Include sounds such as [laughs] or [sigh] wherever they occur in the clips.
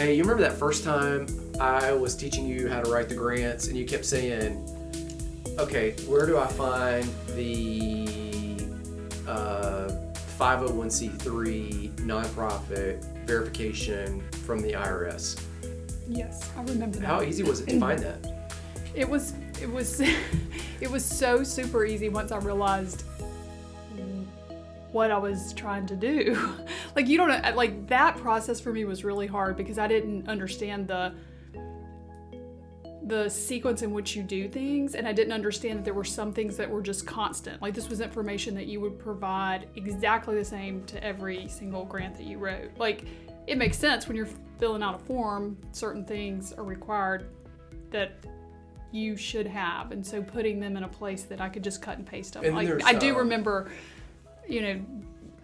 Hey, you remember that first time I was teaching you how to write the grants and you kept saying, okay, where do I find the uh, 501c3 nonprofit verification from the IRS? Yes, I remember that. How easy was it to find that? [laughs] It was it was [laughs] it was so super easy once I realized what I was trying to do. [laughs] like you don't know like that process for me was really hard because I didn't understand the the sequence in which you do things and I didn't understand that there were some things that were just constant. Like this was information that you would provide exactly the same to every single grant that you wrote. Like it makes sense when you're filling out a form, certain things are required that you should have. And so putting them in a place that I could just cut and paste them. And Like I do um, remember, you know,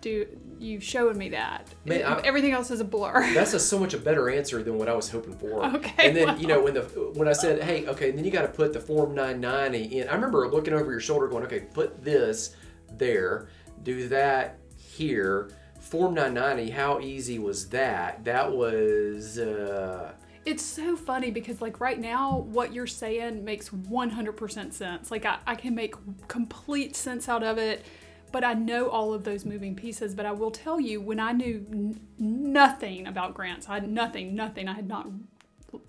do you showing me that. Man, Everything else is a blur. [laughs] That's a so much a better answer than what I was hoping for. Okay, And then you know when the when I said, hey, okay, and then you got to put the form 990 in. I remember looking over your shoulder, going, okay, put this there, do that here. Form 990. How easy was that? That was. Uh, It's so funny because like right now what you're saying makes 100% sense. Like I, I can make complete sense out of it, but I know all of those moving pieces. But I will tell you when I knew n- nothing about grants, I had nothing, nothing. I had not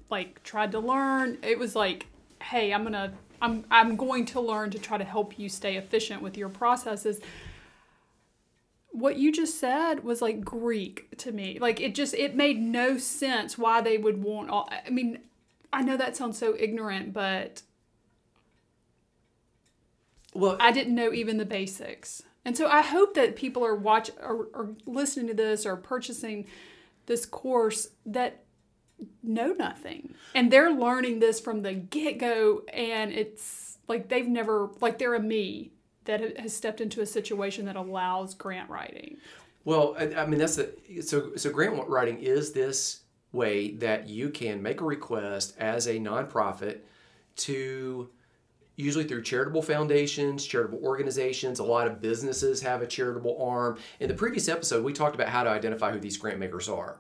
like tried to learn. It was like, hey, I'm gonna, I'm, I'm going to learn to try to help you stay efficient with your processes what you just said was like Greek to me. Like it just it made no sense why they would want all I mean, I know that sounds so ignorant, but well, I didn't know even the basics. And so I hope that people are watch or, or listening to this or purchasing this course that know nothing. And they're learning this from the get-go and it's like they've never like they're a me that has stepped into a situation that allows grant writing. Well, I, I mean that's the so so grant writing is this way that you can make a request as a nonprofit to usually through charitable foundations, charitable organizations. A lot of businesses have a charitable arm. In the previous episode, we talked about how to identify who these grant makers are.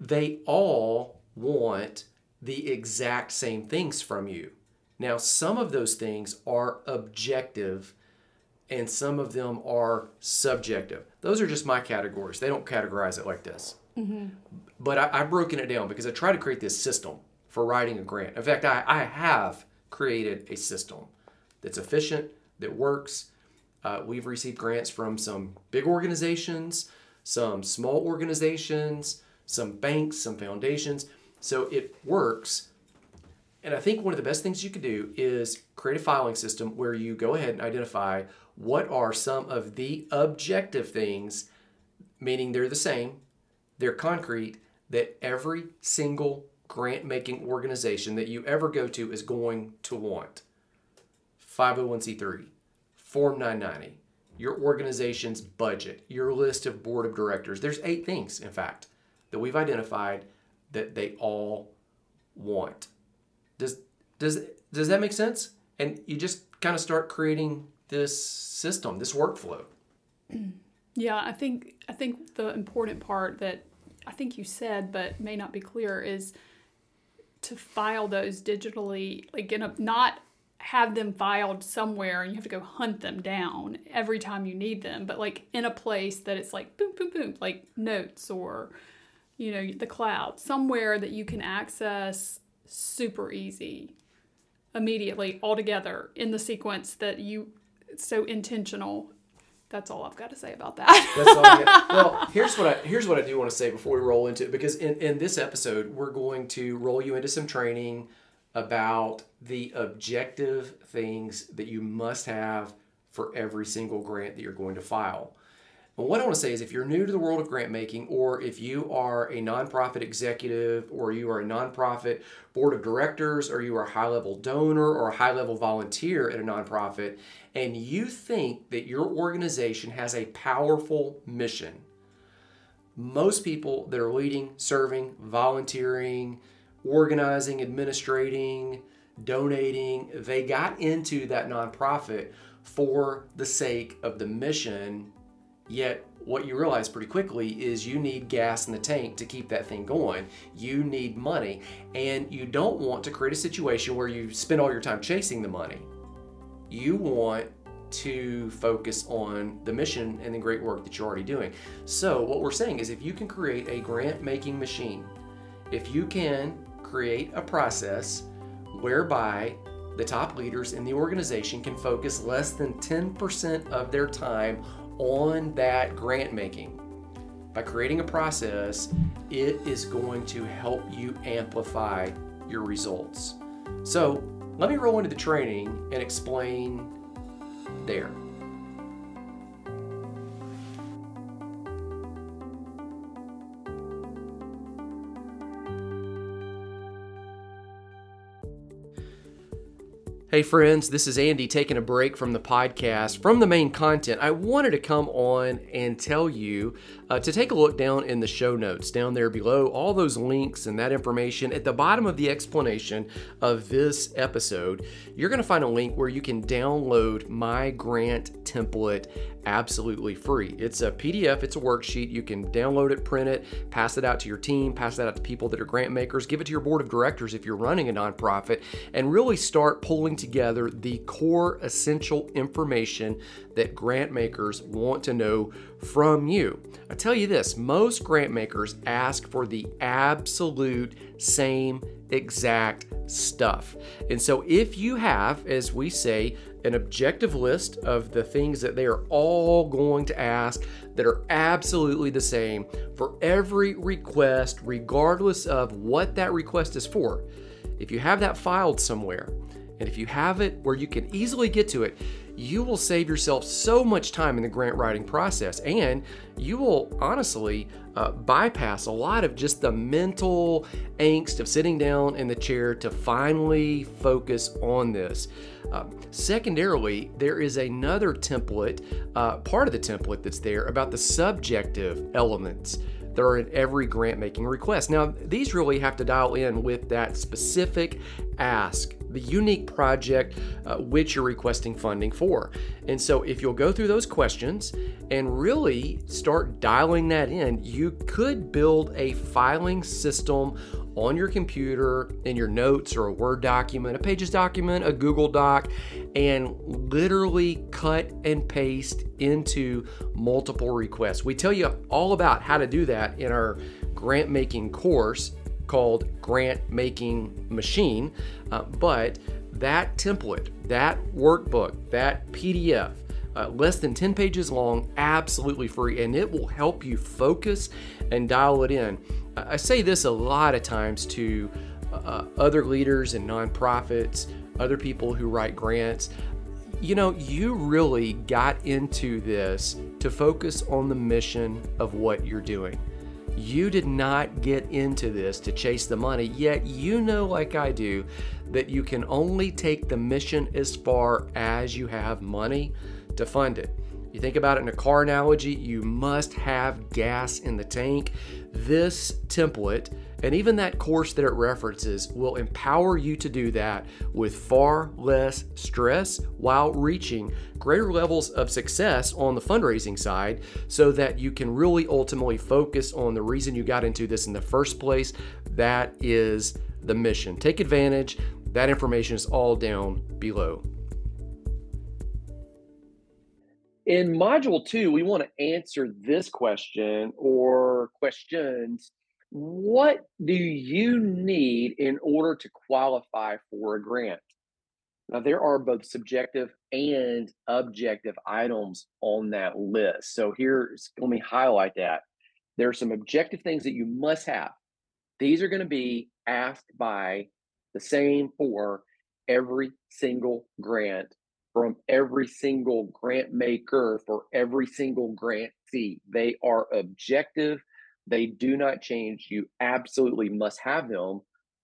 They all want the exact same things from you. Now, some of those things are objective and some of them are subjective. Those are just my categories. They don't categorize it like this. Mm-hmm. But I, I've broken it down because I try to create this system for writing a grant. In fact, I, I have created a system that's efficient, that works. Uh, we've received grants from some big organizations, some small organizations, some banks, some foundations. So it works. And I think one of the best things you could do is create a filing system where you go ahead and identify what are some of the objective things, meaning they're the same, they're concrete, that every single grant making organization that you ever go to is going to want. 501c3, Form 990, your organization's budget, your list of board of directors. There's eight things, in fact, that we've identified that they all want. Does does does that make sense? And you just kind of start creating this system, this workflow. [clears throat] Yeah, I think I think the important part that I think you said but may not be clear is to file those digitally, like in a not have them filed somewhere and you have to go hunt them down every time you need them, but like in a place that it's like boom, boom, boom, like notes or you know the cloud, somewhere that you can access super easy immediately all together in the sequence that you so intentional that's all I've got to say about that. That's all. Get. Well, [laughs] here's what I here's what I do want to say before we roll into it because in, in this episode we're going to roll you into some training about the objective things that you must have for every single grant that you're going to file. What I want to say is if you're new to the world of grant making, or if you are a nonprofit executive, or you are a nonprofit board of directors, or you are a high level donor or a high level volunteer at a nonprofit, and you think that your organization has a powerful mission, most people that are leading, serving, volunteering, organizing, administrating, donating, they got into that nonprofit for the sake of the mission Yet, what you realize pretty quickly is you need gas in the tank to keep that thing going. You need money, and you don't want to create a situation where you spend all your time chasing the money. You want to focus on the mission and the great work that you're already doing. So, what we're saying is if you can create a grant making machine, if you can create a process whereby the top leaders in the organization can focus less than 10% of their time on that grant making. By creating a process, it is going to help you amplify your results. So, let me roll into the training and explain there. Hey, friends, this is Andy taking a break from the podcast, from the main content. I wanted to come on and tell you uh, to take a look down in the show notes, down there below, all those links and that information. At the bottom of the explanation of this episode, you're going to find a link where you can download my grant template absolutely free. It's a PDF, it's a worksheet. You can download it, print it, pass it out to your team, pass that out to people that are grant makers, give it to your board of directors if you're running a nonprofit, and really start pulling together the core essential information that grant makers want to know from you. I tell you this most grant makers ask for the absolute same exact stuff. And so, if you have, as we say, an objective list of the things that they are all going to ask that are absolutely the same for every request, regardless of what that request is for. If you have that filed somewhere, and if you have it where you can easily get to it, you will save yourself so much time in the grant writing process and you will honestly uh, bypass a lot of just the mental angst of sitting down in the chair to finally focus on this. Uh, secondarily, there is another template, uh, part of the template that's there about the subjective elements that are in every grant making request. Now, these really have to dial in with that specific ask, the unique project uh, which you're requesting funding for. And so, if you'll go through those questions and really start dialing that in, you could build a filing system on your computer in your notes or a Word document, a Pages document, a Google Doc, and literally cut and paste into multiple requests. We tell you all about how to do that in our grant making course called Grant Making Machine, uh, but that template, that workbook, that PDF, uh, less than 10 pages long, absolutely free, and it will help you focus and dial it in. I say this a lot of times to uh, other leaders and nonprofits, other people who write grants. You know, you really got into this to focus on the mission of what you're doing. You did not get into this to chase the money, yet you know, like I do, that you can only take the mission as far as you have money to fund it. You think about it in a car analogy, you must have gas in the tank. This template and even that course that it references will empower you to do that with far less stress while reaching greater levels of success on the fundraising side so that you can really ultimately focus on the reason you got into this in the first place. That is the mission. Take advantage. That information is all down below. In module two, we want to answer this question or questions. What do you need in order to qualify for a grant? Now, there are both subjective and objective items on that list. So, here, let me highlight that. There are some objective things that you must have. These are going to be asked by the same for every single grant from every single grant maker for every single grantee. They are objective. They do not change. You absolutely must have them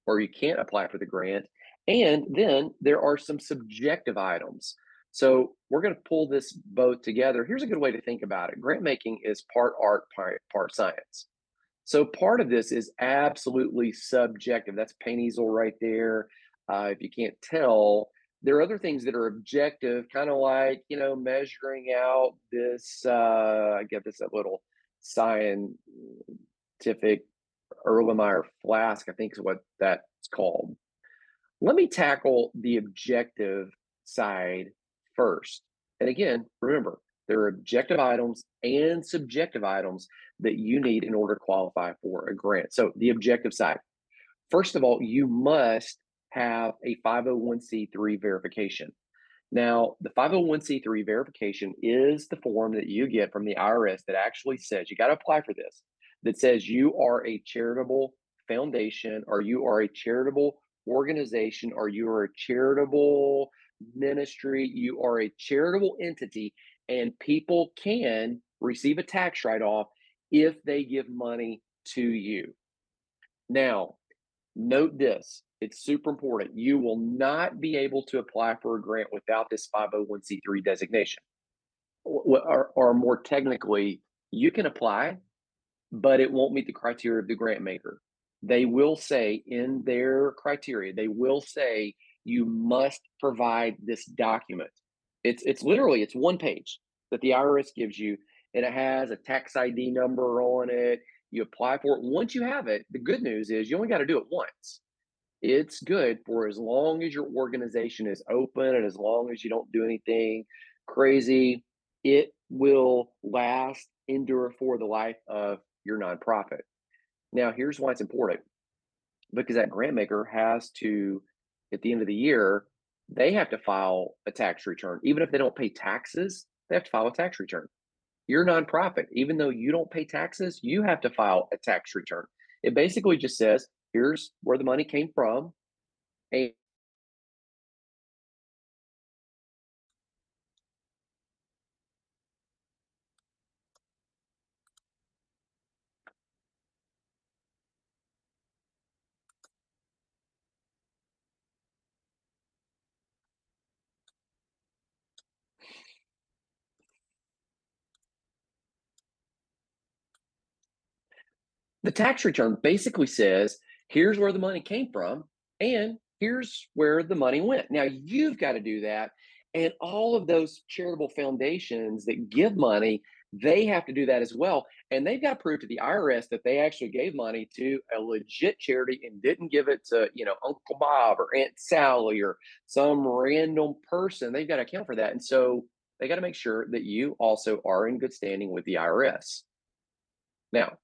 or you can't apply for the grant. And then there are some subjective items. So we're going to pull this both together. Here's a good way to think about it. Grant making is part art, part, part science. So part of this is absolutely subjective. That's paint easel right there. Uh, if you can't tell, there are other things that are objective, kind of like, you know, measuring out this, uh, I get this a little scientific Erlenmeyer flask, I think is what that's called. Let me tackle the objective side first. And again, remember, there are objective items and subjective items that you need in order to qualify for a grant. So, the objective side. First of all, you must have a 501c3 verification. Now, the 501c3 verification is the form that you get from the IRS that actually says you got to apply for this, that says you are a charitable foundation or you are a charitable organization or you are a charitable ministry, you are a charitable entity, and people can receive a tax write off if they give money to you. Now, note this it's super important. You will not be able to apply for a grant without this 501c3 designation. Or, or more technically, you can apply, but it won't meet the criteria of the grant maker. They will say in their criteria, they will say you must provide this document. It's it's literally it's one page that the IRS gives you, and it has a tax ID number on it. You apply for it. Once you have it, the good news is you only got to do it once it's good for as long as your organization is open and as long as you don't do anything crazy, it will last, endure for the life of your nonprofit. Now, here's why it's important because that grant maker has to, at the end of the year, they have to file a tax return. Even if they don't pay taxes, they have to file a tax return. Your nonprofit, even though you don't pay taxes, you have to file a tax return. It basically just says, here's where the money came from. And the tax return basically says here's where the money came from, and here's where the money went. Now you've got to do that. And all of those charitable foundations that give money, they have to do that as well. And they've got to prove to the IRS that they actually gave money to a legit charity and didn't give it to, you know, Uncle Bob or Aunt Sally or some random person. They've got to account for that. And so they got to make sure that you also are in good standing with the IRS. Now,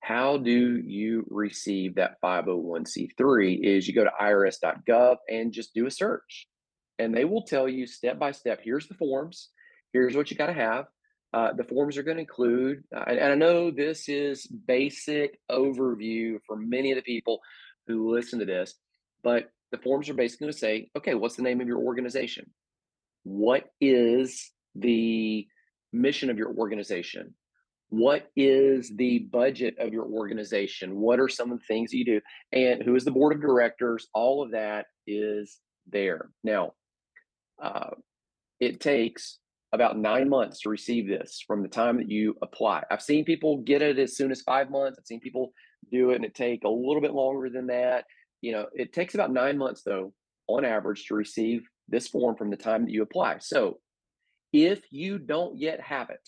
how do you receive that 501c3 is you go to irs.gov and just do a search and they will tell you step by step here's the forms. Here's what you got to have. Uh, the forms are going to include uh, and, and i know this is basic overview for many of the people who listen to this but the forms are basically going to say okay what's the name of your organization? What is the mission of your organization what is the budget of your organization? What are some of the things you do? And who is the board of directors? All of that is there. Now uh, it takes about nine months to receive this from the time that you apply. I've seen people get it as soon as five months. I've seen people do it and it take a little bit longer than that. You know it takes about nine months though on average to receive this form from the time that you apply. So if you don't yet have it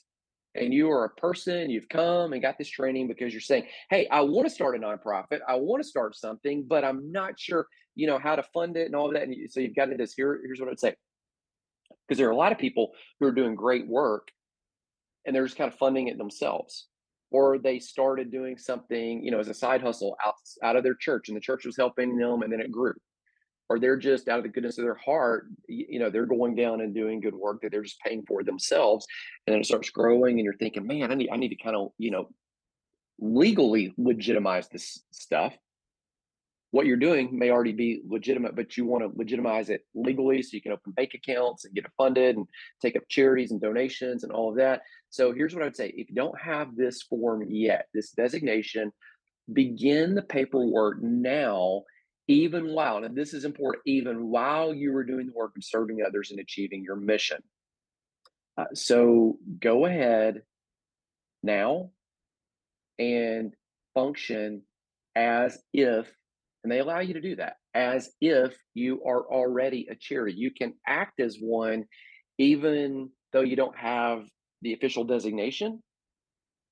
and you are a person, you've come and got this training because you're saying, Hey, I want to start a nonprofit. I want to start something, but I'm not sure, you know, how to fund it and all of that. And so you've got this here. Here's what I'd say. Because there are a lot of people who are doing great work and they're just kind of funding it themselves. Or they started doing something, you know, as a side hustle out, out of their church and the church was helping them and then it grew or they're just out of the goodness of their heart, you know, they're going down and doing good work that they're just paying for themselves. And then it starts growing and you're thinking, man, I need, I need to kind of, you know, legally legitimize this stuff. What you're doing may already be legitimate, but you want to legitimize it legally so you can open bank accounts and get it funded and take up charities and donations and all of that. So here's what I would say if you don't have this form yet, this designation, begin the paperwork now even while, and this is important, even while you were doing the work of serving others and achieving your mission. Uh, so go ahead now and function as if And they allow you to do that as if you are already a charity. You can act as one even though you don't have the official designation.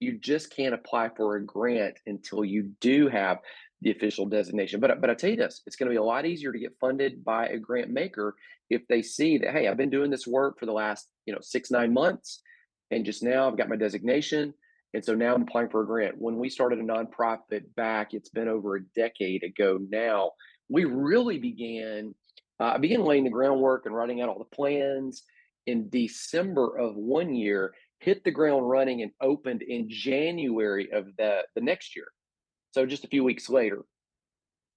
You just can't apply for a grant until you do have the official designation. But but I tell you this, it's going to be a lot easier to get funded by a grant maker if they see that hey, I've been doing this work for the last you know six nine months, and just now I've got my designation, and so now I'm applying for a grant. When we started a nonprofit back, it's been over a decade ago now. We really began. Uh, I began laying the groundwork and writing out all the plans in December of one year. Hit the ground running and opened in January of the the next year. So just a few weeks later.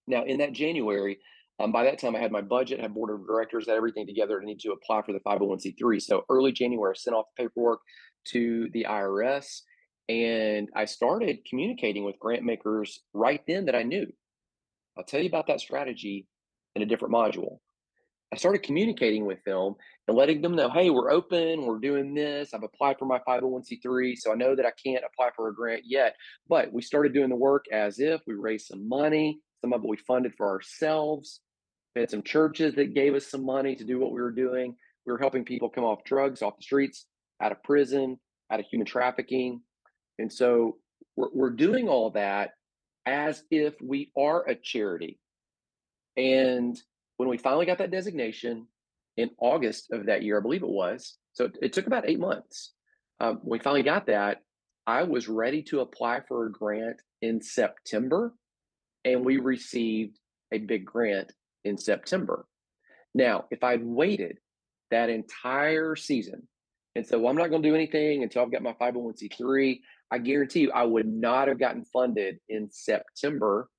Now, in that January, um, by that time, I had my budget, had board of directors, had everything together to need to apply for the 501c3. So early January, I sent off the paperwork to the IRS, and I started communicating with grant makers right then that I knew. I'll tell you about that strategy in a different module. I started communicating with them and letting them know, hey, we're open, we're doing this. I've applied for my 501c3, so I know that I can't apply for a grant yet. But we started doing the work as if we raised some money. Some of it we funded for ourselves. We had some churches that gave us some money to do what we were doing. We were helping people come off drugs, off the streets, out of prison, out of human trafficking. And so we're, we're doing all that as if we are a charity. And when we finally got that designation in August of that year, I believe it was, so it, it took about eight months. Um, we finally got that. I was ready to apply for a grant in September, and we received a big grant in September. Now, if I'd waited that entire season and said, Well, I'm not going to do anything until I've got my 501c3, I guarantee you I would not have gotten funded in September.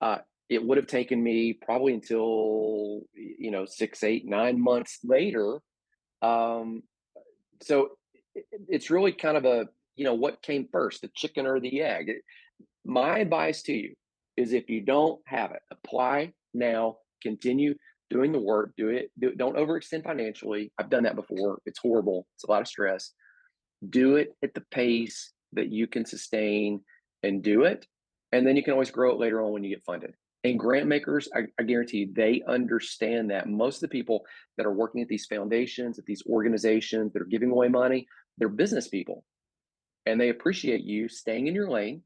Uh, it would have taken me probably until you know six eight nine months later um, so it's really kind of a you know what came first the chicken or the egg? My advice to you is if you don't have it apply now continue doing the work do it do, don't overextend financially i've done that before it's horrible it's a lot of stress do it at the pace that you can sustain and do it and then you can always grow it later on when you get funded and grant makers, I, I, guarantee you, they understand that. Most of the people that are working at these foundations, at these organizations that are giving away money, they're business people. And they appreciate you staying in your lane,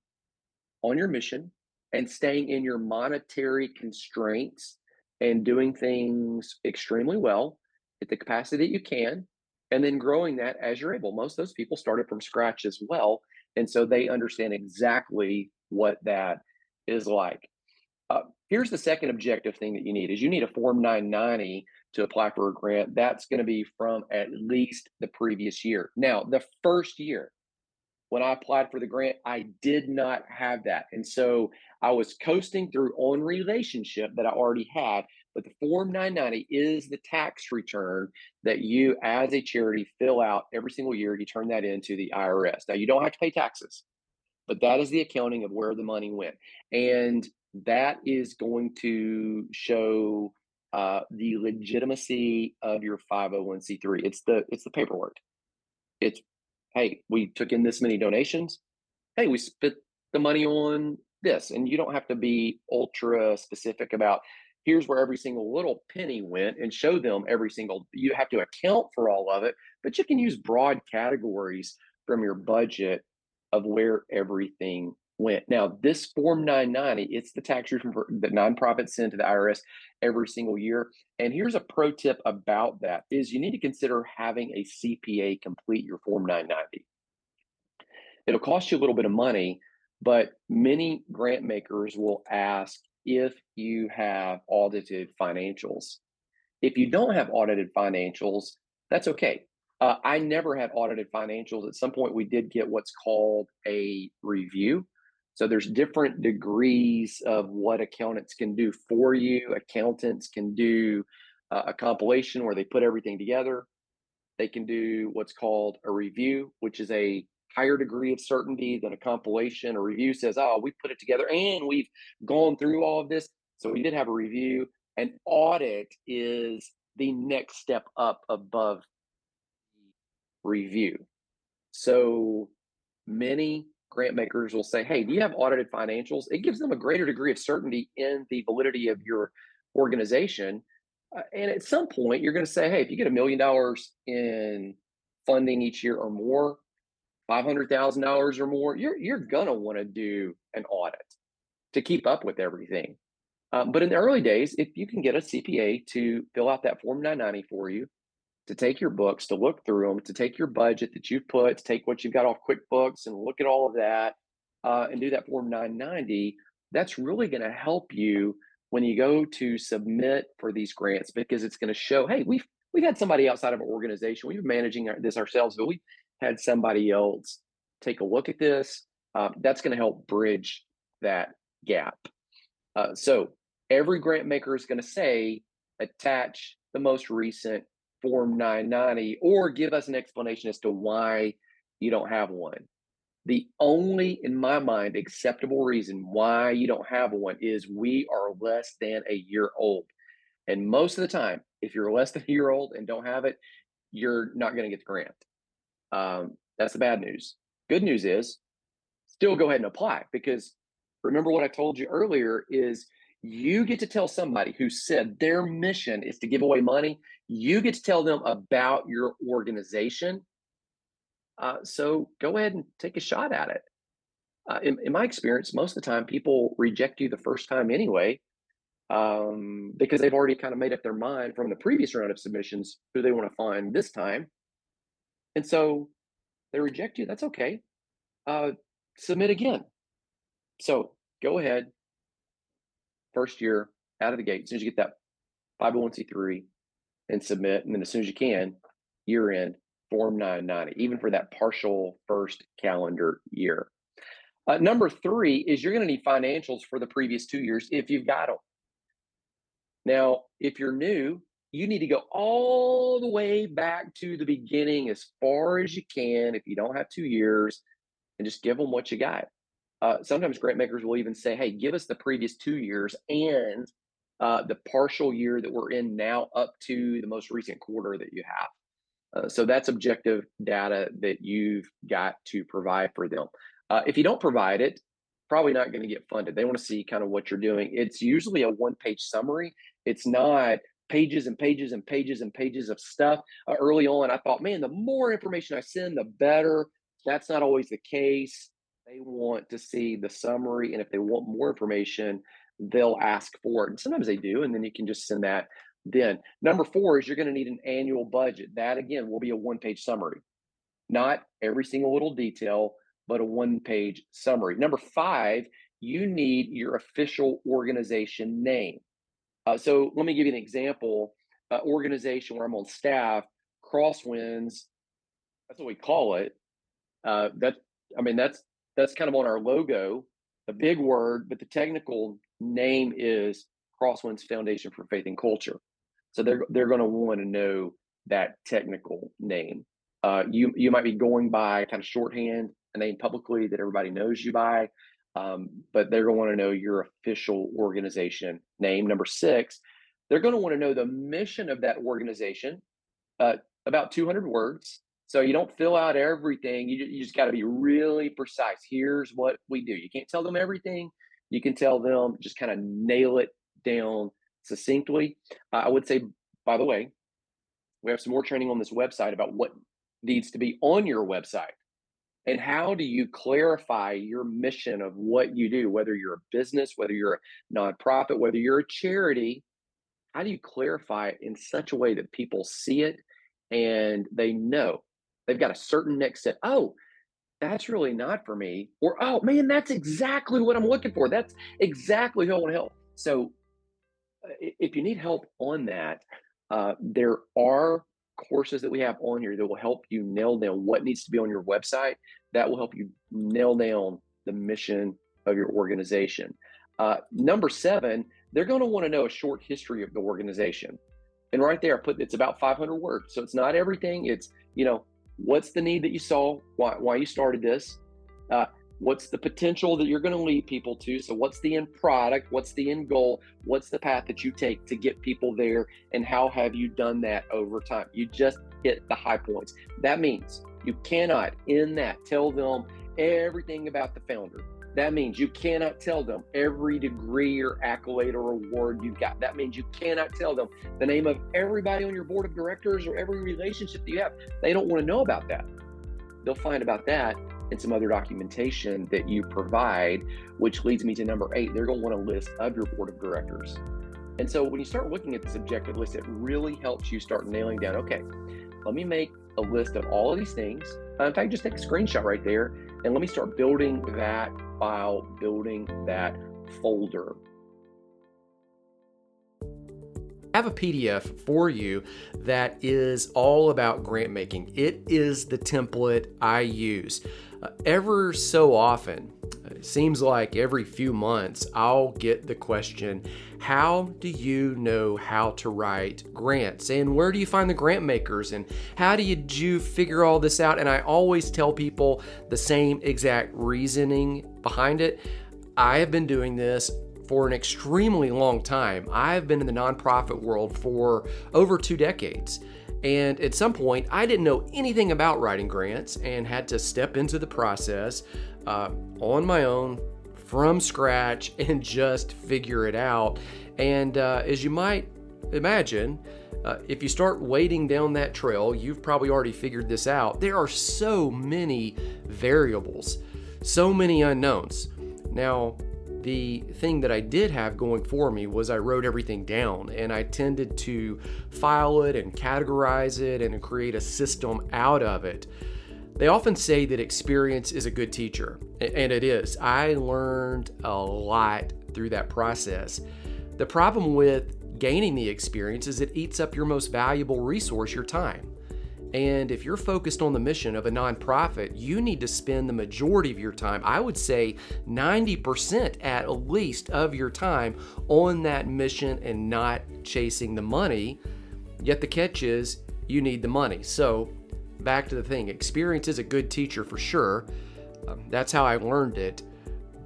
on your mission, and staying in your monetary constraints and doing things extremely well at the capacity that you can, and then growing that as you're able. Most of those people started from scratch as well. And so they understand exactly what that is like. Uh, here's the second objective thing that you need is you need a form 990 to apply for a grant. That's going to be from at least the previous year. Now the first year when i applied for the grant i did not have that. And so i was coasting through on relationship that i already had but the form 990 is the tax return that you as a charity fill out every single year you turn that into the irs now you don't have to pay taxes but that is the accounting of where the money went. And that is going to show uh, the legitimacy of your 501c3. It's the it's the paperwork. It's hey, we took in this many donations. Hey, we spent the money on this, and you don't have to be ultra specific about here's where every single little penny went and show them every single you have to account for all of it but you can use broad categories from your budget of where everything went. Now, this Form 990, it's the tax return that nonprofits send to the IRS every single year. And here's a pro tip about that is you need to consider having a CPA complete your Form 990. It'll cost you a little bit of money, but many grant makers will ask if you have audited financials. If you don't have audited financials, that's okay. Uh, I never had audited financials. At some point, we did get what's called a review. So there's different degrees of what accountants can do for you. Accountants can do uh, a compilation where they put everything together. They can do what's called a review, which is a higher degree of certainty than a compilation. A review says, oh, we put it together and we've gone through all of this. So we did have a review. An audit is the next step up above review. So many grant makers will say, Hey, do you have audited financials? It gives them a greater degree of certainty in the validity of your organization. Uh, and at some point, you're going to say, Hey, if you get a million dollars in funding each year or more, $500,000 or more, you're, you're going to want to do an audit to keep up with everything. Um, but in the early days, if you can get a CPA to fill out that Form 990 for you, to take your books, to look through them, to take your budget that you've put, to take what you've got off QuickBooks and look at all of that uh, and do that Form 990, that's really going to help you when you go to submit for these grants because it's going to show, hey, we've we've had somebody outside of our organization, we've been managing this ourselves, but we had somebody else take a look at this. Uh, that's going to help bridge that gap. Uh, so every grant maker is going to say attach the most recent Form 990 or give us an explanation as to why you don't have one. The only, in my mind, acceptable reason why you don't have one is we are less than a year old. And most of the time, if you're less than a year old and don't have it, you're not going to get the grant. Um, that's the bad news. Good news is still go ahead and apply because remember what I told you earlier is you get to tell somebody who said their mission is to give away money, you get to tell them about your organization. Uh, so go ahead and take a shot at it. Uh, in, in, my experience, most of the time people reject you the first time anyway, um, because they've already kind of made up their mind from the previous round of submissions who they want to find this time. And so they reject you. That's okay. Uh, submit again. So go ahead, first year out of the gate, as soon as you get that 501c3 and submit, and then as soon as you can, year end, Form 990, even for that partial first calendar year. Uh, number three is you're going to need financials for the previous two years if you've got them. Now, if you're new, you need to go all the way back to the beginning as far as you can if you don't have two years and just give them what you got. Uh, sometimes grant makers will even say, hey, give us the previous two years and uh, the partial year that we're in now up to the most recent quarter that you have. Uh, so that's objective data that you've got to provide for them. Uh, if you don't provide it, probably not going to get funded. They want to see kind of what you're doing. It's usually a one page summary. It's not pages and pages and pages and pages of stuff. Uh, early on, I thought, man, the more information I send, the better. That's not always the case. They want to see the summary, and if they want more information, they'll ask for it. And sometimes they do, and then you can just send that. Then number four is you're going to need an annual budget. That again will be a one-page summary, not every single little detail, but a one-page summary. Number five, you need your official organization name. Uh, so let me give you an example. Uh, organization where I'm on staff, Crosswinds. That's what we call it. Uh, that I mean, that's that's kind of on our logo, a big word, but the technical name is Crosswinds Foundation for Faith and Culture. So they're they're going to want to know that technical name. Uh, you you might be going by kind of shorthand, a name publicly that everybody knows you by, um, but they're going to want to know your official organization name. Number six, they're going to want to know the mission of that organization, uh, about 200 words. So you don't fill out everything. You, you just got to be really precise. Here's what we do. You can't tell them everything. You can tell them, just kind of nail it down succinctly. Uh, I would say, by the way, we have some more training on this website about what needs to be on your website. And how do you clarify your mission of what you do, whether you're a business, whether you're a nonprofit, whether you're a charity? How do you clarify it in such a way that people see it and they know they've got a certain next step? Oh, that's really not for me. Or, oh man, that's exactly what I'm looking for. That's exactly who I want to help. So, uh, if you need help on that, uh, there are courses that we have on here that will help you nail down what needs to be on your website. That will help you nail down the mission of your organization. Uh, number seven, they're going to want to know a short history of the organization. And right there, I put it's about 500 words. So it's not everything. It's, you know, what's the need that you saw, why, why you started this, uh, what's the potential that you're going to lead people to? So what's the end product? What's the end goal? What's the path that you take to get people there? And how have you done that over time? You just hit the high points. That means you cannot in that tell them everything about the founder. That means you cannot tell them every degree or accolade or award you've got. That means you cannot tell them the name of everybody on your board of directors or every relationship that you have. They don't want to know about that. They'll find about that in some other documentation that you provide, which leads me to number eight. They're going to want a list of your board of directors. And so when you start looking at this objective list, it really helps you start nailing down okay, let me make a list of all of these things. Uh, in fact, just take a screenshot right there and let me start building that file, building that folder. I have a PDF for you that is all about grant making. It is the template I use. Uh, ever so often, seems like every few months, I'll get the question How do you know how to write grants? And where do you find the grant makers? And how did you figure all this out? And I always tell people the same exact reasoning behind it. I have been doing this for an extremely long time. I've been in the nonprofit world for over two decades. And at some point, I didn't know anything about writing grants and had to step into the process uh, on my own from scratch [laughs] and just figure it out. And uh, as you might imagine, uh, if you start wading down that trail, you've probably already figured this out. There are so many variables, so many unknowns. Now, the thing that I did have going for me was I wrote everything down and I tended to file it and categorize it and create a system out of it. They often say that experience is a good teacher, and it is. I learned a lot through that process. The problem with gaining the experience is it eats up your most valuable resource, your time. And if you're focused on the mission of a nonprofit, you need to spend the majority of your time, I would say 90% at least of your time on that mission and not chasing the money. Yet the catch is you need the money. So, back to the thing experience is a good teacher for sure. Um, that's how I learned it.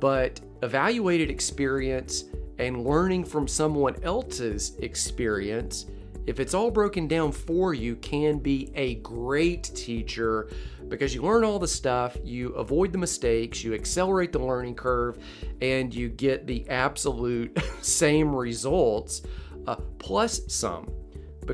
But evaluated experience and learning from someone else's experience if it's all broken down for you, can be a great teacher because you learn all the stuff, you avoid the mistakes, you accelerate the learning curve, and you get the absolute [laughs] same results uh, plus some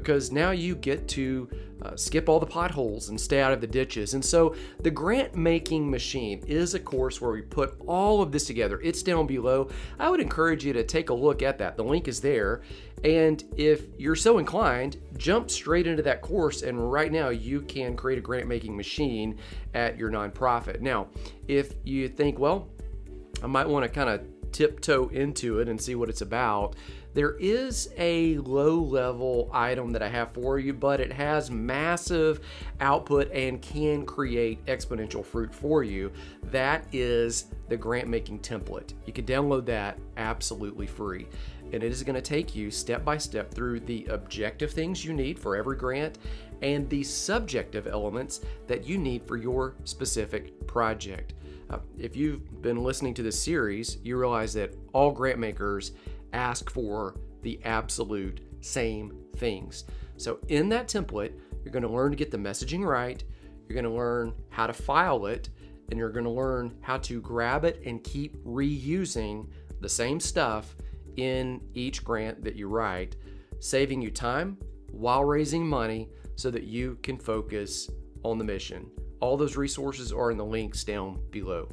because now you get to uh, skip all the potholes and stay out of the ditches. And so the grant making machine is a course where we put all of this together. It's down below. I would encourage you to take a look at that. The link is there. And if you're so inclined, jump straight into that course. And right now, you can create a grant making machine at your nonprofit. Now, if you think, well, I might want to kind of tiptoe into it and see what it's about. There is a low level item that I have for you, but it has massive output and can create exponential fruit for you. That is the grant making template. You can download that absolutely free. And it is going to take you step by step through the objective things you need for every grant and the subjective elements that you need for your specific project. Uh, if you've been listening to this series, you realize that all grant makers ask for the absolute same things. So, in that template, you're going to learn to get the messaging right, you're going to learn how to file it, and you're going to learn how to grab it and keep reusing the same stuff in each grant that you write, saving you time while raising money so that you can focus on the mission. All those resources are in the links down below.